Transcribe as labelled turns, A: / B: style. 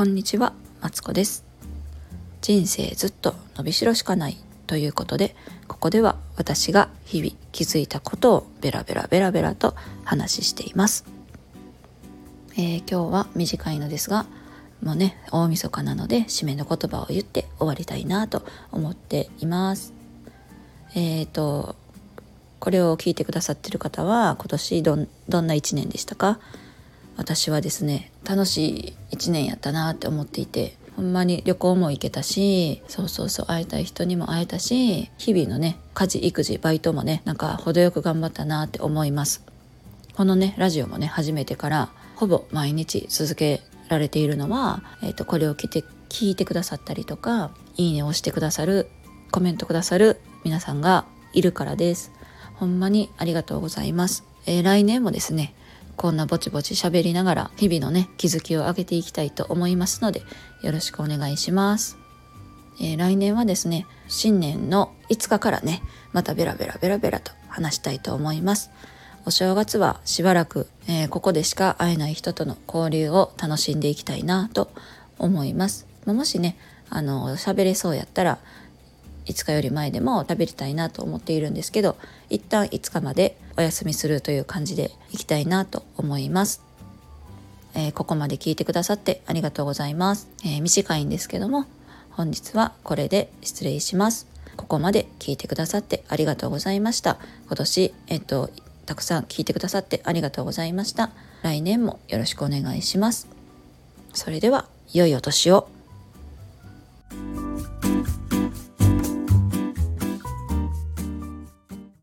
A: こんにちは、マツコです。人生ずっと伸びしろしかないということでここでは私が日々気づいたことをベラベラベラベラと話しています、えー、今日は短いのですがもうね大晦日なので締めの言葉を言って終わりたいなと思っています。えっ、ー、とこれを聞いてくださってる方は今年どんどんな1年でしたか？私はですね楽しい1年やったなって思っていてほんまに旅行も行けたしそうそうそう会いたい人にも会えたし日々のね家事育児バイトもねなんか程よく頑張ったなって思います。このねラジオもね始めてからほぼ毎日続けられているのは、えーと、これを聞いて聞いてくださったりとかいいねをしてくださるコメントくださる皆さんがいるからです。ほんまにありがとうございます、えー、来年もですねこんなぼちぼち喋りながら日々のね気づきを上げていきたいと思いますのでよろしくお願いします、えー、来年はですね新年の5日からねまたベラベラベラベラと話したいと思います。お正月はしばらく、えー、ここでしか会えない人との交流を楽しんでいきたいなと思います。もしねあの喋れそうやったら5日より前でも食べたいなと思っているんですけど一旦5日までお休みするという感じでいきたいなと思います、えー、ここまで聞いてくださってありがとうございます、えー、短いんですけども本日はこれで失礼します。ここまで聞いてくださってありがとうございました。今年えっとたくさん聞いてくださってありがとうございました。来年もよろしくお願いします。それでは良いお年を。